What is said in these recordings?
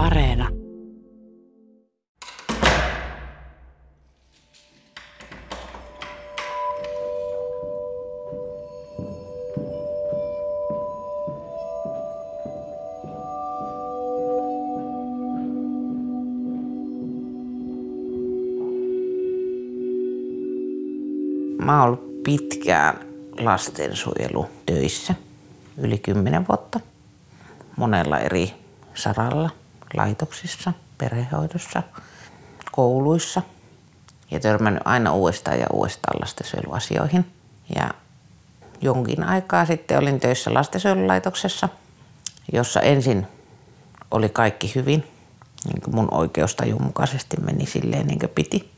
Areena. Mä oon ollut pitkään lastensuojelutöissä, yli kymmenen vuotta, monella eri saralla, laitoksissa, perhehoidossa, kouluissa ja törmännyt aina uudestaan ja uudestaan lastensuojeluasioihin. Ja jonkin aikaa sitten olin töissä lastensuojelulaitoksessa, jossa ensin oli kaikki hyvin, niin kuin mun oikeustajun mukaisesti meni silleen niin kuin piti.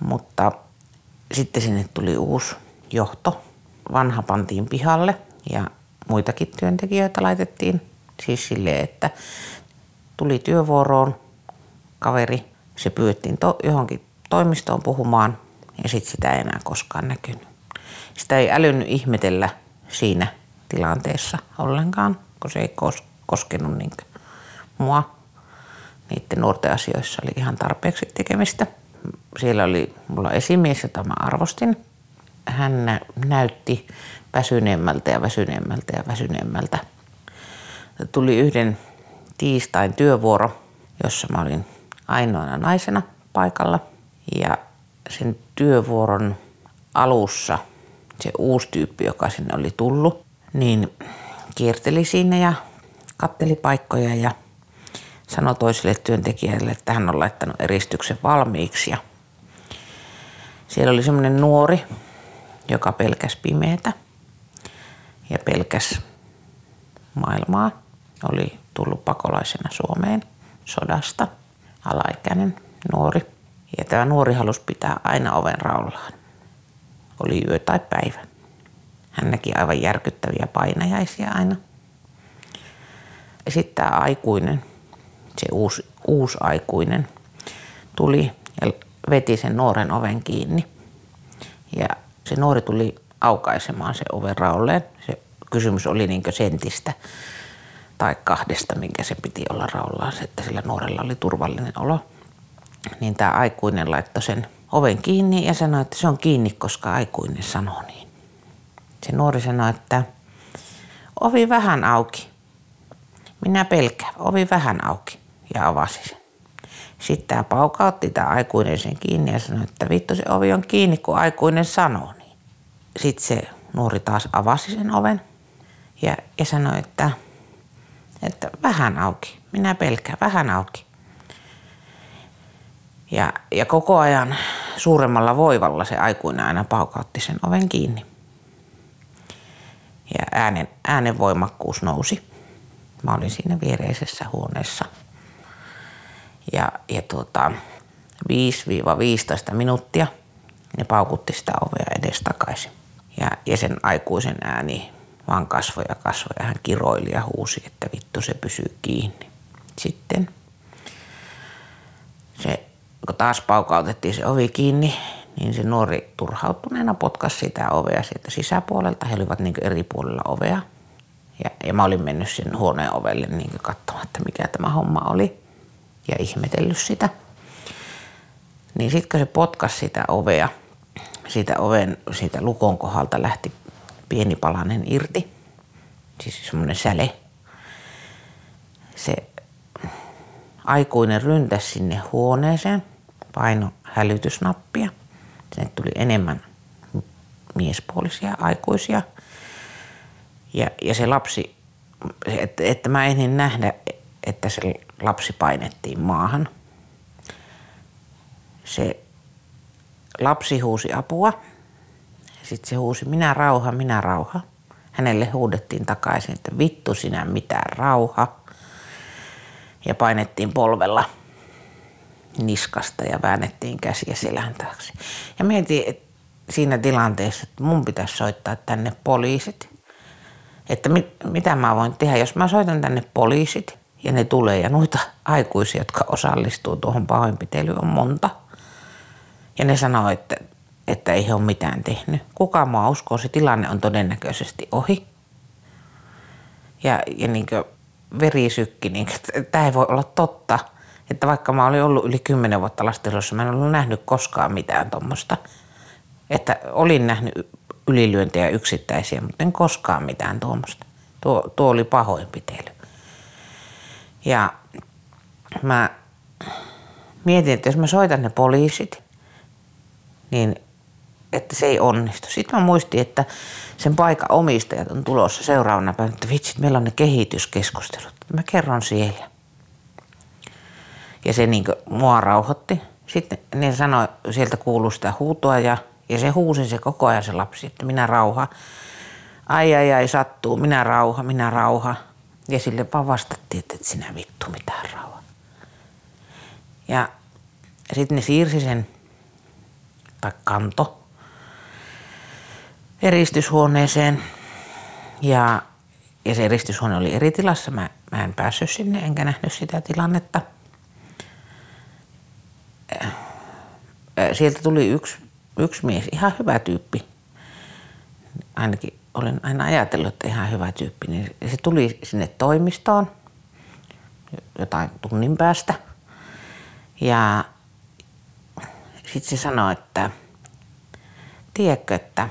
Mutta sitten sinne tuli uusi johto. Vanha pantiin pihalle ja muitakin työntekijöitä laitettiin. Siis silleen, että tuli työvuoroon kaveri, se pyydettiin to- johonkin toimistoon puhumaan ja sitten sitä ei enää koskaan näkynyt. Sitä ei älynyt ihmetellä siinä tilanteessa ollenkaan, kun se ei kos- koskenut niin mua. Niiden nuorten asioissa oli ihan tarpeeksi tekemistä. Siellä oli mulla esimies, jota mä arvostin. Hän nä- näytti väsyneemmältä ja väsyneemmältä ja väsyneemmältä. Tuli yhden tiistain työvuoro, jossa mä olin ainoana naisena paikalla. Ja sen työvuoron alussa se uusi tyyppi, joka sinne oli tullut, niin kierteli siinä ja katteli paikkoja ja sanoi toiselle työntekijälle, että hän on laittanut eristyksen valmiiksi. Ja siellä oli semmoinen nuori, joka pelkäsi pimeätä ja pelkäsi maailmaa. Oli tullut pakolaisena Suomeen sodasta, alaikäinen nuori. Ja tämä nuori halusi pitää aina oven raollaan. Oli yö tai päivä. Hän näki aivan järkyttäviä painajaisia aina. Ja sitten tämä aikuinen, se uusi, uusi aikuinen, tuli ja veti sen nuoren oven kiinni. Ja se nuori tuli aukaisemaan se oven raolleen. Se kysymys oli niin sentistä tai kahdesta, minkä se piti olla raollaan, että sillä nuorella oli turvallinen olo. Niin tämä aikuinen laittoi sen oven kiinni ja sanoi, että se on kiinni, koska aikuinen sanoo niin. Se nuori sanoi, että ovi vähän auki. Minä pelkään, ovi vähän auki ja avasi sen. Sitten tämä paukautti tämä aikuinen sen kiinni ja sanoi, että vittu se ovi on kiinni, kun aikuinen sanoo niin. Sitten se nuori taas avasi sen oven ja, ja sanoi, että, että vähän auki. Minä pelkään, vähän auki. Ja, ja koko ajan suuremmalla voivalla se aikuinen aina paukautti sen oven kiinni. Ja äänen, äänen voimakkuus nousi. Mä olin siinä viereisessä huoneessa. Ja, ja tuota, 5-15 minuuttia ne paukutti sitä ovea edestakaisin. Ja, ja sen aikuisen ääni vaan kasvoi ja kasvoi ja hän kiroili ja huusi, että vittu se pysyy kiinni. Sitten se, kun taas paukautettiin se ovi kiinni, niin se nuori turhautuneena potkasi sitä ovea sieltä sisäpuolelta. He olivat niin eri puolella ovea. Ja, ja mä olin mennyt sen huoneen ovelle niin katsomaan, että mikä tämä homma oli. Ja ihmetellyt sitä. Niin sitten kun se potkasi sitä ovea, siitä oven, siitä lukon kohdalta lähti pieni palanen irti. Siis semmoinen säle. Se aikuinen ryntäsi sinne huoneeseen, paino hälytysnappia. Sinne tuli enemmän miespuolisia aikuisia. Ja, ja se lapsi, että, että mä ehdin nähdä, että se lapsi painettiin maahan. Se lapsi huusi apua. Sitten se huusi, minä rauha, minä rauha. Hänelle huudettiin takaisin, että vittu sinä mitään rauha. Ja painettiin polvella niskasta ja väännettiin käsiä selän taakse. Ja mietin että siinä tilanteessa, että mun pitäisi soittaa tänne poliisit. Että mit, mitä mä voin tehdä, jos mä soitan tänne poliisit ja ne tulee ja noita aikuisia, jotka osallistuu tuohon pahoinpitelyyn on monta. Ja ne sanoo, että, että ei he ole mitään tehnyt. Kuka mua uskoo, se tilanne on todennäköisesti ohi. Ja, ja niin kuin verisykki, niin tämä ei voi olla totta. Että vaikka mä olin ollut yli kymmenen vuotta lastensuojelussa, mä en ollut nähnyt koskaan mitään tuommoista. Että olin nähnyt ylilyöntejä yksittäisiä, mutta en koskaan mitään tuommoista. Tuo, tuo oli pahoinpitely. Ja mä mietin, että jos mä soitan ne poliisit, niin että se ei onnistu. Sitten mä muistin, että sen paikan omistajat on tulossa seuraavana päivänä, että vitsit, meillä on ne kehityskeskustelut. Mä kerron siellä. Ja se niin mua rauhoitti. Sitten ne sanoi, sieltä kuuluu sitä huutoa ja, ja se huusi se koko ajan se lapsi, että minä rauha. Ai ai ai sattuu, minä rauha, minä rauha. Ja sille vaan vastattiin, että et sinä vittu mitään rauha. Ja sitten ne siirsi sen, tai kanto, eristyshuoneeseen. Ja, ja se eristyshuone oli eri tilassa. Mä, mä en päässyt sinne, enkä nähnyt sitä tilannetta. Sieltä tuli yksi, yksi mies, ihan hyvä tyyppi. Ainakin olen aina ajatellut, että ihan hyvä tyyppi. Niin se tuli sinne toimistoon jotain tunnin päästä. Ja sitten se sanoi, että tiedätkö, että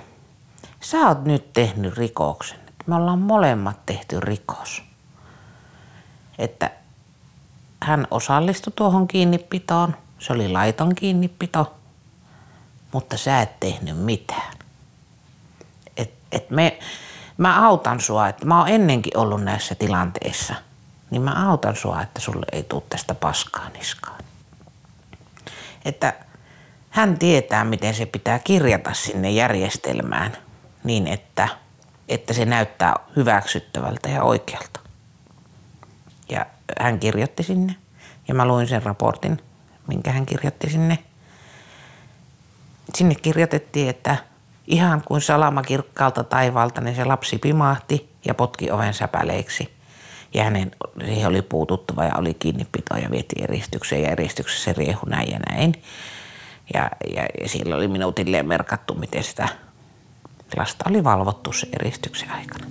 sä oot nyt tehnyt rikoksen. Me ollaan molemmat tehty rikos. Että hän osallistui tuohon kiinnipitoon. Se oli laiton kiinnipito, mutta sä et tehnyt mitään. Et, et me, mä autan sua, että mä oon ennenkin ollut näissä tilanteissa, niin mä autan sua, että sulle ei tule tästä paskaa niskaan. Että hän tietää, miten se pitää kirjata sinne järjestelmään – niin, että, että se näyttää hyväksyttävältä ja oikealta. Ja hän kirjoitti sinne ja mä luin sen raportin, minkä hän kirjoitti sinne. Sinne kirjoitettiin, että ihan kuin salama kirkkaalta taivaalta, niin se lapsi pimahti ja potki oven säpäleiksi. Ja hänen, siihen oli puututtava ja oli kiinnipito ja vietiin eristykseen ja eristyksessä se riehu näin ja näin. Ja, ja, ja siellä oli minuutilleen merkattu, miten sitä Lasta oli valvottu se eristyksen aikana.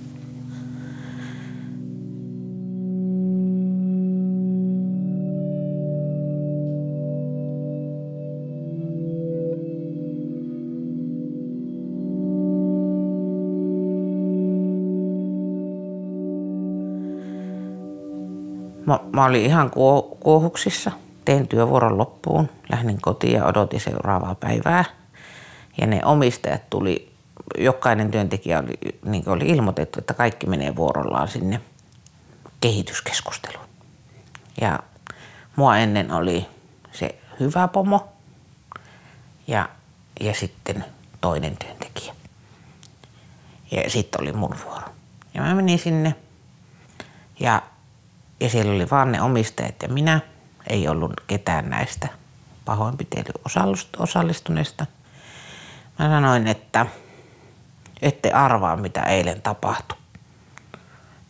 Mä, mä olin ihan kuohuksissa. Tein työvuoron loppuun, lähdin kotiin ja odotin seuraavaa päivää. Ja ne omistajat tuli jokainen työntekijä oli, niin oli ilmoitettu, että kaikki menee vuorollaan sinne kehityskeskusteluun. Ja mua ennen oli se hyvä pomo ja, ja sitten toinen työntekijä. Ja sitten oli mun vuoro. Ja mä menin sinne ja, ja siellä oli vaan ne omistajat ja minä. Ei ollut ketään näistä pahoinpitely osallistuneista. Mä sanoin, että – ette arvaa, mitä eilen tapahtui.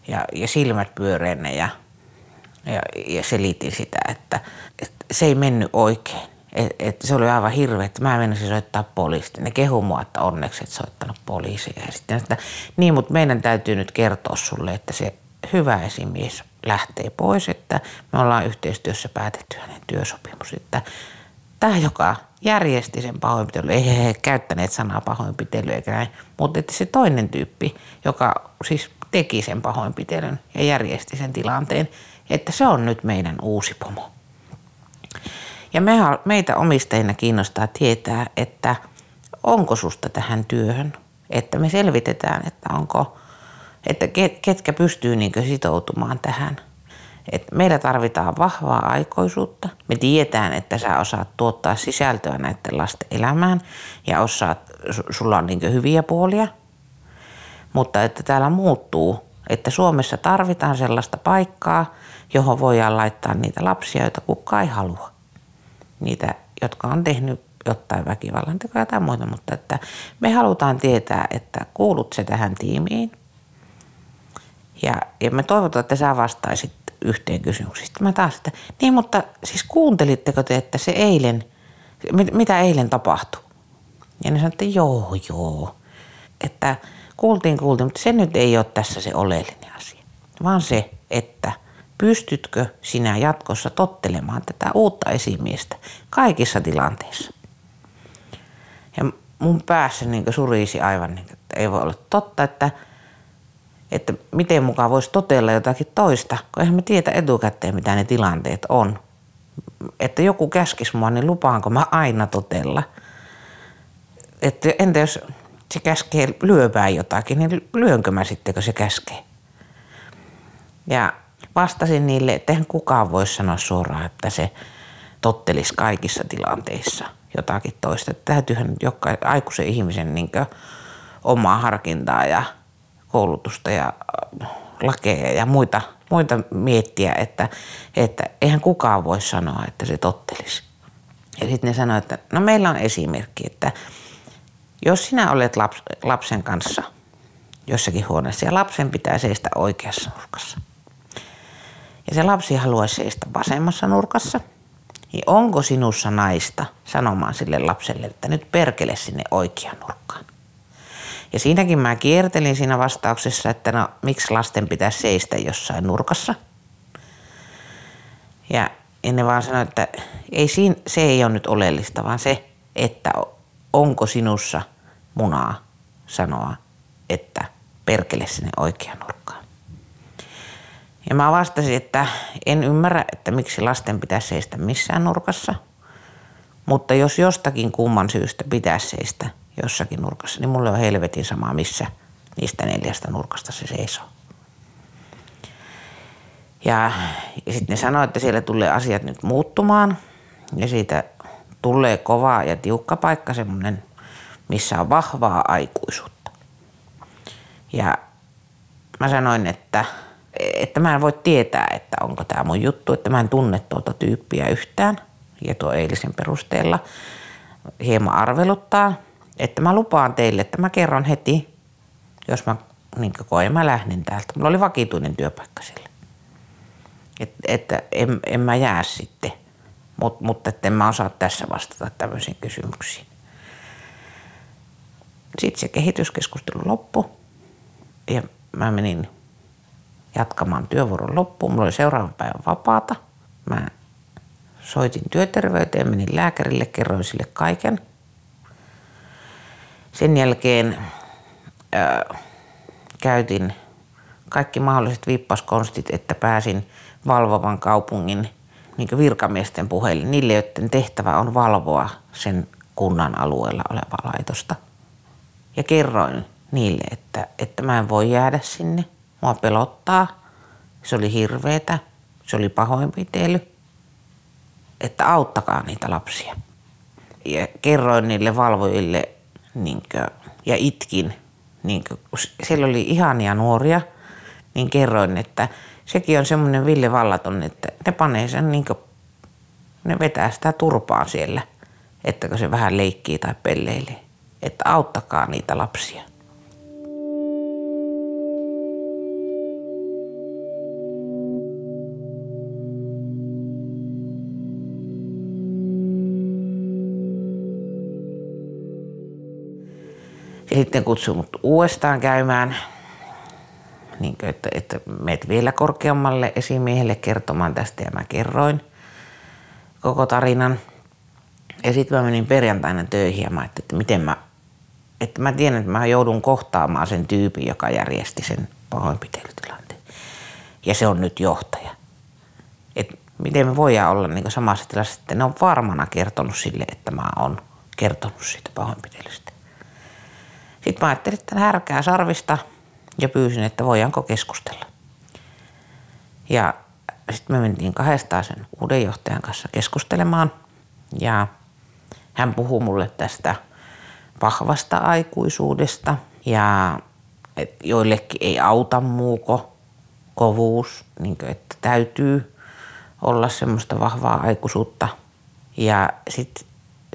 Ja, ja silmät pyöreänä ja, ja, ja selitin sitä, että, että se ei mennyt oikein. Et, et se oli aivan hirveä, että mä menisin soittaa poliisille. Ne kehu mua, että onneksi et soittanut poliisia. Ja sitten että niin, mutta meidän täytyy nyt kertoa sulle, että se hyvä esimies lähtee pois, että me ollaan yhteistyössä päätetty hänen työsopimus. Että tämä, joka järjesti sen pahoinpitelyn, ei he käyttäneet sanaa pahoinpitely eikä näin, mutta että se toinen tyyppi, joka siis teki sen pahoinpitelyn ja järjesti sen tilanteen, että se on nyt meidän uusi pomo. Ja me, meitä omistajina kiinnostaa tietää, että onko susta tähän työhön, että me selvitetään, että onko, että ketkä pystyy niin sitoutumaan tähän – et meillä tarvitaan vahvaa aikoisuutta. Me tiedetään, että sä osaat tuottaa sisältöä näiden lasten elämään ja osaat, sulla on niin hyviä puolia. Mutta että täällä muuttuu, että Suomessa tarvitaan sellaista paikkaa, johon voidaan laittaa niitä lapsia, joita kukaan ei halua. Niitä, jotka on tehnyt jotain väkivallan tekoja tai muuta, mutta että me halutaan tietää, että kuulut se tähän tiimiin. Ja, ja me toivotaan, että sä vastaisit yhteen kysymyksistä. Mä taas, että niin mutta siis kuuntelitteko te, että se eilen, mitä eilen tapahtui? Ja ne sanoi, että joo, joo. Että kuultiin, kuultiin, mutta se nyt ei ole tässä se oleellinen asia. Vaan se, että pystytkö sinä jatkossa tottelemaan tätä uutta esimiestä kaikissa tilanteissa. Ja mun päässä niin surisi aivan, niin, että ei voi olla totta, että, että miten mukaan voisi totella jotakin toista, kun eihän me tiedä etukäteen, mitä ne tilanteet on. Että joku käskisi mua, niin lupaanko mä aina totella. Että entä jos se käskee lyöpään jotakin, niin lyönkö mä sitten, kun se käskee? Ja vastasin niille, että eihän kukaan voi sanoa suoraan, että se tottelisi kaikissa tilanteissa jotakin toista. Että täytyyhän joka aikuisen ihmisen niin omaa harkintaa ja koulutusta ja äh, lakeja ja muita, muita miettiä, että, että eihän kukaan voi sanoa, että se tottelisi. Ja sitten ne sanoivat, että no meillä on esimerkki, että jos sinä olet laps, lapsen kanssa jossakin huoneessa ja lapsen pitää seistä oikeassa nurkassa – ja se lapsi haluaisi seistä vasemmassa nurkassa, niin onko sinussa naista sanomaan sille lapselle, että nyt perkele sinne oikeaan nurkkaan? Ja siinäkin mä kiertelin siinä vastauksessa, että no miksi lasten pitäisi seistä jossain nurkassa. Ja ne vaan sanoi, että ei siinä, se ei ole nyt oleellista, vaan se, että onko sinussa munaa sanoa, että perkele sinne oikeaan nurkkaan. Ja mä vastasin, että en ymmärrä, että miksi lasten pitäisi seistä missään nurkassa. Mutta jos jostakin kumman syystä pitäisi seistä jossakin nurkassa, niin mulle on helvetin sama, missä niistä neljästä nurkasta se seisoo. Ja, ja sitten ne sanoi, että siellä tulee asiat nyt muuttumaan ja siitä tulee kova ja tiukka paikka, semmoinen, missä on vahvaa aikuisuutta. Ja mä sanoin, että että mä en voi tietää, että onko tämä mun juttu, että mä en tunne tuota tyyppiä yhtään. Ja tuo eilisen perusteella hieman arveluttaa, että mä lupaan teille, että mä kerron heti, jos mä niin koen, mä lähden täältä. Mulla oli vakituinen työpaikka sille. Et, että en, en mä jää sitten, Mut, mutta että en mä osaa tässä vastata tämmöisiin kysymyksiin. Sitten se kehityskeskustelu loppui ja mä menin jatkamaan työvuoron loppuun. Mulla oli seuraavan päivän vapaata. Mä soitin työterveyteen, menin lääkärille, kerroin sille kaiken. Sen jälkeen ää, käytin kaikki mahdolliset vippaskonstit, että pääsin valvovan kaupungin niin virkamiesten puheille, niille, joiden tehtävä on valvoa sen kunnan alueella olevaa laitosta. Ja kerroin niille, että, että mä en voi jäädä sinne – Mua pelottaa. Se oli hirveetä. Se oli pahoinpitely. Että auttakaa niitä lapsia. Ja kerroin niille valvojille niin kuin, ja itkin. Niin kuin, siellä oli ihania nuoria, niin kerroin, että sekin on semmoinen Ville Vallaton, että ne panee sen niin kuin, ne vetää sitä turpaa siellä, että kun se vähän leikkii tai pelleilee. Että auttakaa niitä lapsia. Sitten kutsui mut uudestaan käymään, niin että, että meet vielä korkeammalle esimiehelle kertomaan tästä ja mä kerroin koko tarinan. Ja sitten mä menin perjantaina töihin ja mä ajattelin, että miten mä, että mä tiedän, että mä joudun kohtaamaan sen tyypin, joka järjesti sen pahoinpitelytilanteen. Ja se on nyt johtaja. Et miten me voidaan olla niin samassa tilassa, että ne on varmana kertonut sille, että mä oon kertonut siitä pahoinpitelystä. Sitten mä ajattelin, että härkää sarvista ja pyysin, että voidaanko keskustella. Ja sitten me mentiin kahdestaan sen uuden johtajan kanssa keskustelemaan ja hän puhuu mulle tästä vahvasta aikuisuudesta ja joillekin ei auta muuko kovuus, niin kuin, että täytyy olla semmoista vahvaa aikuisuutta. Ja sitten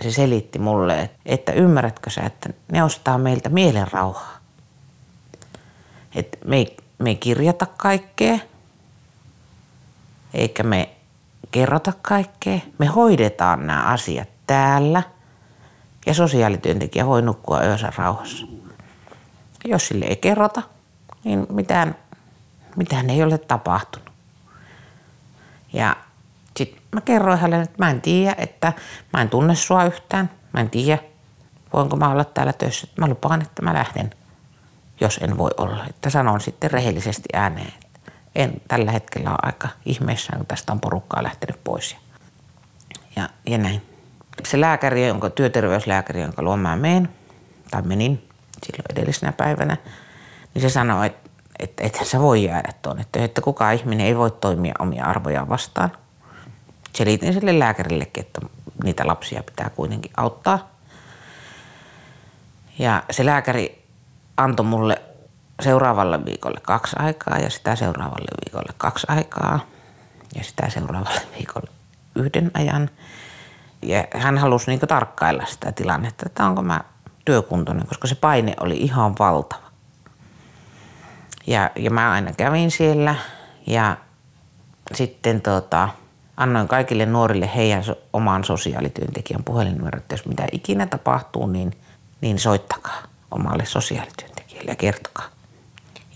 se selitti mulle, että ymmärrätkö sä, että ne ostaa meiltä mielen rauhaa. Että me ei, me ei kirjata kaikkea, eikä me kerrota kaikkea. Me hoidetaan nämä asiat täällä ja sosiaalityöntekijä voi nukkua yönsä rauhassa. Jos sille ei kerrota, niin mitään, mitään ei ole tapahtunut. Ja mä kerroin hänelle, että mä en tiedä, että mä en tunne sua yhtään. Mä en tiedä, voinko mä olla täällä töissä. Mä lupaan, että mä lähden, jos en voi olla. Että sanon sitten rehellisesti ääneen, että en tällä hetkellä ole aika ihmeissään, kun tästä on porukkaa lähtenyt pois. Ja, ja näin. Se lääkäri, jonka, työterveyslääkäri, jonka luon mä menen, tai menin silloin edellisenä päivänä, niin se sanoi, että, että ethän sä voi jäädä tuonne, että, että kukaan ihminen ei voi toimia omia arvojaan vastaan. Selitin sille lääkärillekin, että niitä lapsia pitää kuitenkin auttaa. Ja se lääkäri antoi mulle seuraavalle viikolle kaksi aikaa ja sitä seuraavalle viikolle kaksi aikaa ja sitä seuraavalle viikolle yhden ajan. Ja hän halusi niin tarkkailla sitä tilannetta, että onko mä työkuntoinen, koska se paine oli ihan valtava. Ja, ja mä aina kävin siellä ja sitten tota, annoin kaikille nuorille heidän oman sosiaalityöntekijän puhelinnumero, että jos mitä ikinä tapahtuu, niin, niin soittakaa omalle sosiaalityöntekijälle ja kertokaa.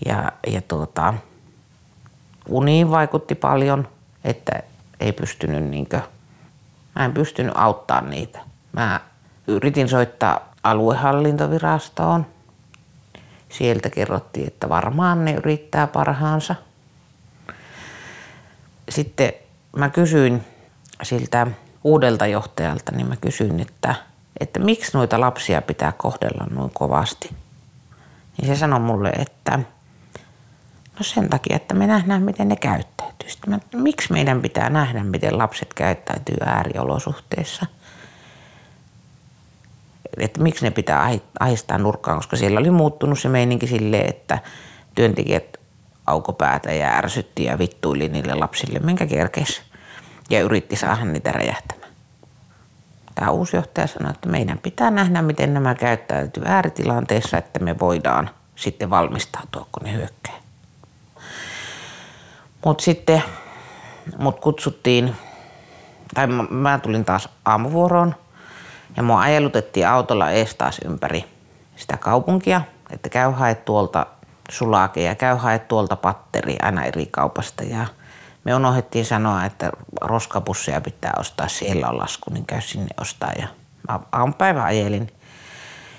Ja, ja tuota, uniin vaikutti paljon, että ei pystynyt niinkö, mä en pystynyt auttaa niitä. Mä yritin soittaa aluehallintovirastoon. Sieltä kerrottiin, että varmaan ne yrittää parhaansa. Sitten mä kysyin siltä uudelta johtajalta, niin mä kysyin, että, että miksi noita lapsia pitää kohdella noin kovasti. Niin se sanoi mulle, että no sen takia, että me nähdään, miten ne käyttäytyy. Mä, miksi meidän pitää nähdä, miten lapset käyttäytyy ääriolosuhteissa? Että miksi ne pitää ahistaa nurkkaan, koska siellä oli muuttunut se meininki silleen, että työntekijät aukopäätä ja ärsytti ja vittuili niille lapsille, minkä kerkesi ja yritti saada niitä räjähtämään. Tämä uusi johtaja sanoi, että meidän pitää nähdä, miten nämä käyttäytyy ääritilanteessa, että me voidaan sitten valmistautua, kun ne hyökkää. Mutta sitten mut kutsuttiin, tai mä tulin taas aamuvuoroon ja mua ajelutettiin autolla ees taas ympäri sitä kaupunkia, että käy hae tuolta sulake ja käy hae tuolta patteri aina eri kaupasta ja me unohdettiin sanoa, että roskapusseja pitää ostaa, siellä on lasku, niin käy sinne ostaa. Ja mä aamupäivä ajelin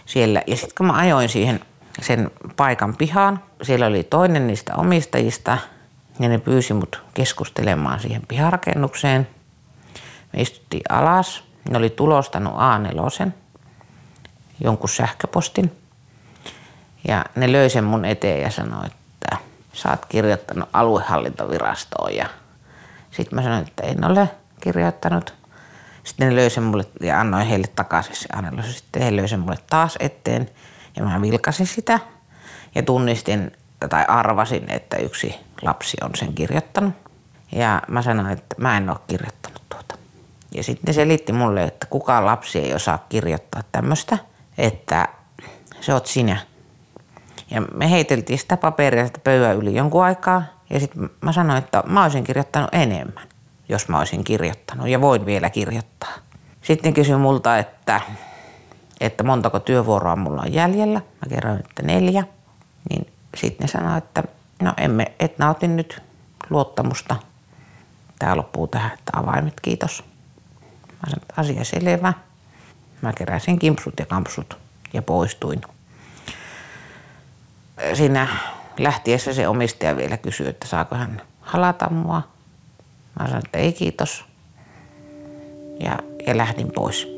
siellä. Ja sitten kun mä ajoin siihen sen paikan pihaan, siellä oli toinen niistä omistajista ja ne pyysi mut keskustelemaan siihen piharakennukseen. Me istuttiin alas. Ne oli tulostanut A4, jonkun sähköpostin. Ja ne löi sen mun eteen ja sanoi, että sä oot kirjoittanut aluehallintovirastoon ja sitten mä sanoin, että en ole kirjoittanut. Sitten ne löi sen mulle ja annoin heille takaisin se Annelus. Sitten he löi sen mulle taas eteen ja mä vilkasin sitä ja tunnistin tai arvasin, että yksi lapsi on sen kirjoittanut. Ja mä sanoin, että mä en ole kirjoittanut tuota. Ja sitten ne selitti mulle, että kukaan lapsi ei osaa kirjoittaa tämmöistä, että se oot sinä. Ja me heiteltiin sitä paperia sitä pöydän yli jonkun aikaa ja sitten mä sanoin, että mä olisin kirjoittanut enemmän, jos mä olisin kirjoittanut ja voin vielä kirjoittaa. Sitten kysyi multa, että, että montako työvuoroa mulla on jäljellä. Mä kerroin, että neljä. Niin sitten ne sanoi, että no emme, et nautin nyt luottamusta. Tää loppuu tähän, että avaimet, kiitos. Mä sanoin, että asia selvä. Mä keräsin kimpsut ja kampsut ja poistuin. Siinä lähtiessä se omistaja vielä kysyi, että saako hän halata mua. Mä sanoin, että ei kiitos. Ja, ja lähdin pois.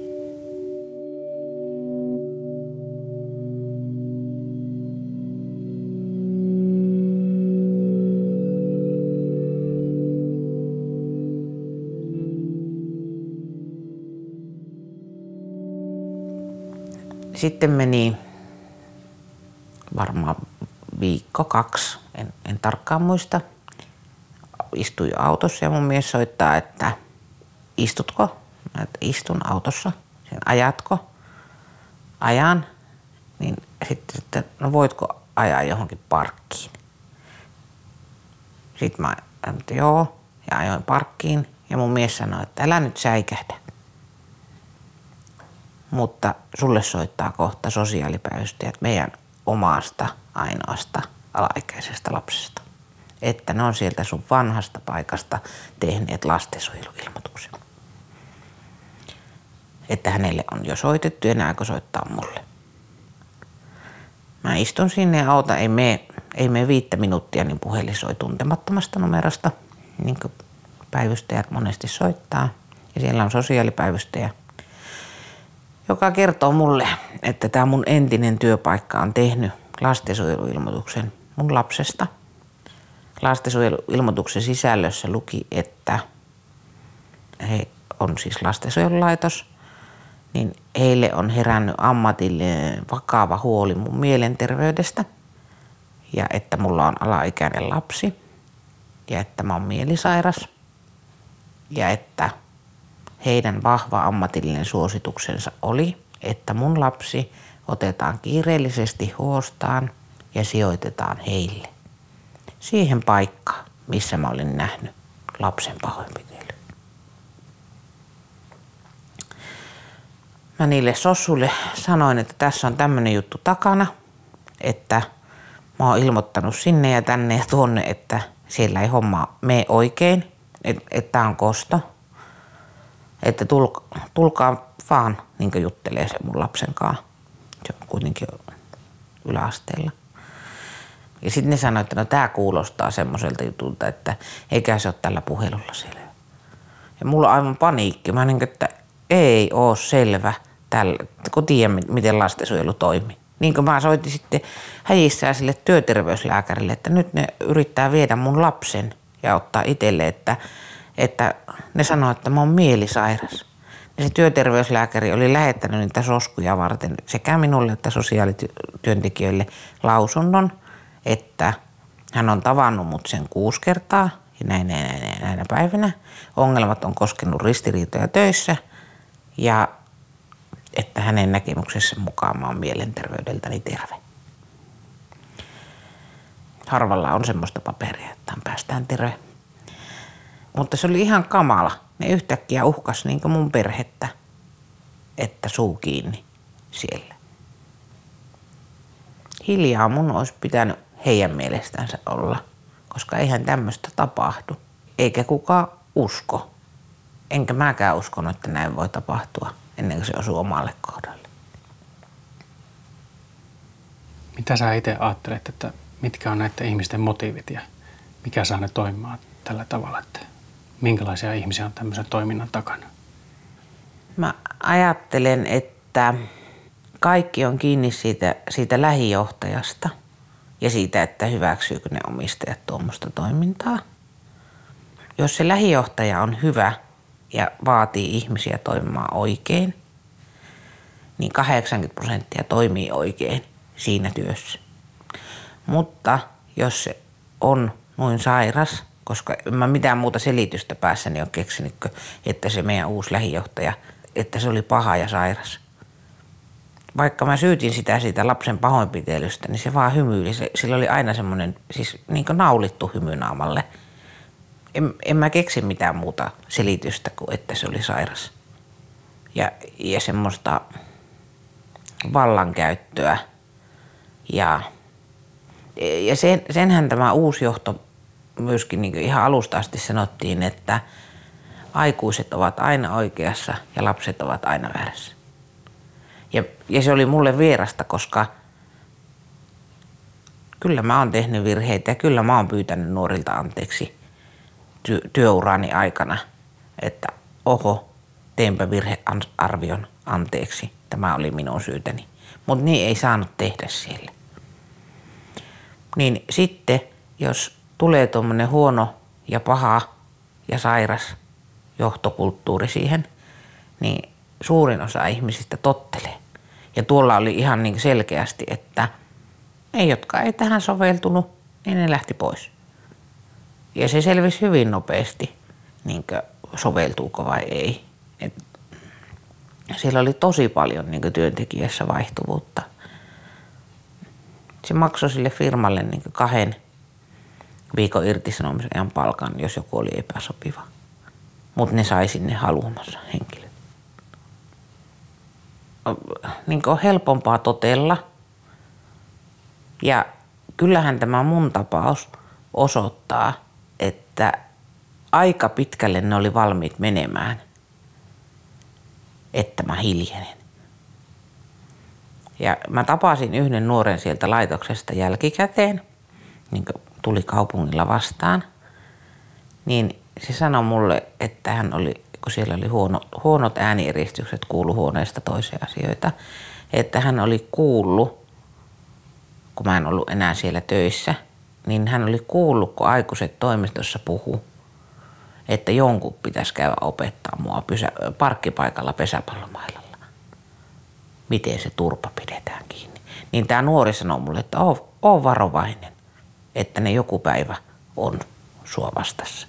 Sitten meni varmaan viikko, kaksi, en, en tarkkaan muista. Istuin autossa ja mun mies soittaa, että istutko? Mä että istun autossa. Sen ajatko? Ajan. Niin sitten, että no voitko ajaa johonkin parkkiin? Sitten mä että joo, ja ajoin parkkiin. Ja mun mies sanoi, että älä nyt säikähdä. Mutta sulle soittaa kohta sosiaalipäivystäjät meidän omasta ainoasta alaikäisestä lapsesta. että ne on sieltä sun vanhasta paikasta tehneet lastensuojeluilmoituksen. Että hänelle on jo soitettu ja nääkö soittaa mulle. Mä istun sinne ja auta, ei mene, ei mene viittä minuuttia, niin puhelin soi tuntemattomasta numerosta, niin kuin päivystäjät monesti soittaa. Ja siellä on sosiaalipäivystäjä, joka kertoo mulle, että tämä mun entinen työpaikka on tehnyt lastensuojeluilmoituksen mun lapsesta. Lastensuojeluilmoituksen sisällössä luki, että he on siis lastensuojelulaitos, niin heille on herännyt ammatillinen vakava huoli mun mielenterveydestä ja että mulla on alaikäinen lapsi ja että mä oon mielisairas ja että heidän vahva ammatillinen suosituksensa oli, että mun lapsi otetaan kiireellisesti huostaan ja sijoitetaan heille. Siihen paikkaan, missä mä olin nähnyt lapsen pahoinpitely. Mä niille sossuille sanoin, että tässä on tämmöinen juttu takana, että mä oon ilmoittanut sinne ja tänne ja tuonne, että siellä ei homma mene oikein, että, tämä on kosto. Että tulka, tulkaa vaan niin juttelee se mun lapsen kanssa. Se on kuitenkin yläasteella. Ja sitten ne sanoivat, että no tämä kuulostaa semmoiselta jutulta, että eikä se ole tällä puhelulla siellä. Ja mulla on aivan paniikki. Mä niin, että ei oo selvä, tällä, kun tiedän, miten lastensuojelu toimii. Niin kuin mä soitin sitten häjissään sille työterveyslääkärille, että nyt ne yrittää viedä mun lapsen ja ottaa itselle, että, että ne sanoo, että mä oon mielisairas. Ja se työterveyslääkäri oli lähettänyt niitä soskuja varten sekä minulle että sosiaalityöntekijöille lausunnon, että hän on tavannut mut sen kuusi kertaa ja näin, näin, näin, näinä päivinä. Ongelmat on koskenut ristiriitoja töissä ja että hänen näkemyksessä mukaan mä oon mielenterveydeltäni terve. Harvalla on semmoista paperia, että päästään terve. Mutta se oli ihan kamala. Ne yhtäkkiä uhkas niin mun perhettä, että suu kiinni siellä. Hiljaa mun olisi pitänyt heidän mielestänsä olla, koska eihän tämmöistä tapahdu. Eikä kukaan usko. Enkä mäkään uskonut, että näin voi tapahtua ennen kuin se osuu omalle kohdalle. Mitä sä itse ajattelet, että mitkä on näiden ihmisten motiivit ja mikä saa ne toimimaan tällä tavalla, että minkälaisia ihmisiä on tämmöisen toiminnan takana? Mä ajattelen, että kaikki on kiinni siitä, siitä lähijohtajasta ja siitä, että hyväksyykö ne omistajat tuommoista toimintaa. Jos se lähijohtaja on hyvä – ja vaatii ihmisiä toimimaan oikein, niin 80 prosenttia toimii oikein siinä työssä. Mutta jos se on noin sairas, koska mä mitään muuta selitystä päässäni on keksinyt, että se meidän uusi lähijohtaja, että se oli paha ja sairas. Vaikka mä syytin sitä siitä lapsen pahoinpitelystä, niin se vaan hymyili. Se, sillä oli aina semmoinen, siis niin naulittu hymynaamalle – en, en mä keksi mitään muuta selitystä kuin että se oli sairas. Ja, ja semmoista vallankäyttöä. Ja, ja sen, senhän tämä uusi johto myöskin niin ihan alusta asti sanottiin, että aikuiset ovat aina oikeassa ja lapset ovat aina väärässä. Ja, ja se oli mulle vierasta, koska kyllä mä oon tehnyt virheitä ja kyllä mä oon pyytänyt nuorilta anteeksi – ty- työurani aikana, että oho, teenpä virhearvion anteeksi, tämä oli minun syytäni. Mutta niin ei saanut tehdä siellä. Niin sitten, jos tulee tuommoinen huono ja paha ja sairas johtokulttuuri siihen, niin suurin osa ihmisistä tottelee. Ja tuolla oli ihan niin selkeästi, että ne, jotka ei tähän soveltunut, niin ne lähti pois. Ja se selvisi hyvin nopeasti, niin soveltuuko vai ei. Et siellä oli tosi paljon niin työntekijässä vaihtuvuutta. Se maksoi sille firmalle niin kahden viikon irtisanomisajan palkan, jos joku oli epäsopiva. Mutta ne sai sinne haluamansa henkilö. Niin on helpompaa totella. Ja kyllähän tämä mun tapaus – osoittaa, että aika pitkälle ne oli valmiit menemään, että mä hiljenen. Ja mä tapasin yhden nuoren sieltä laitoksesta jälkikäteen, niin tuli kaupungilla vastaan. Niin se sanoi mulle, että hän oli, kun siellä oli huono, huonot äänieristykset, kuulu huoneesta toisia asioita, että hän oli kuullut, kun mä en ollut enää siellä töissä, niin hän oli kuullut, kun aikuiset toimistossa puhu, että jonkun pitäisi käydä opettaa mua pysä, parkkipaikalla pesäpallomailla miten se turpa pidetään kiinni. Niin tämä nuori sanoo mulle, että oo, oo varovainen, että ne joku päivä on sua vastassa.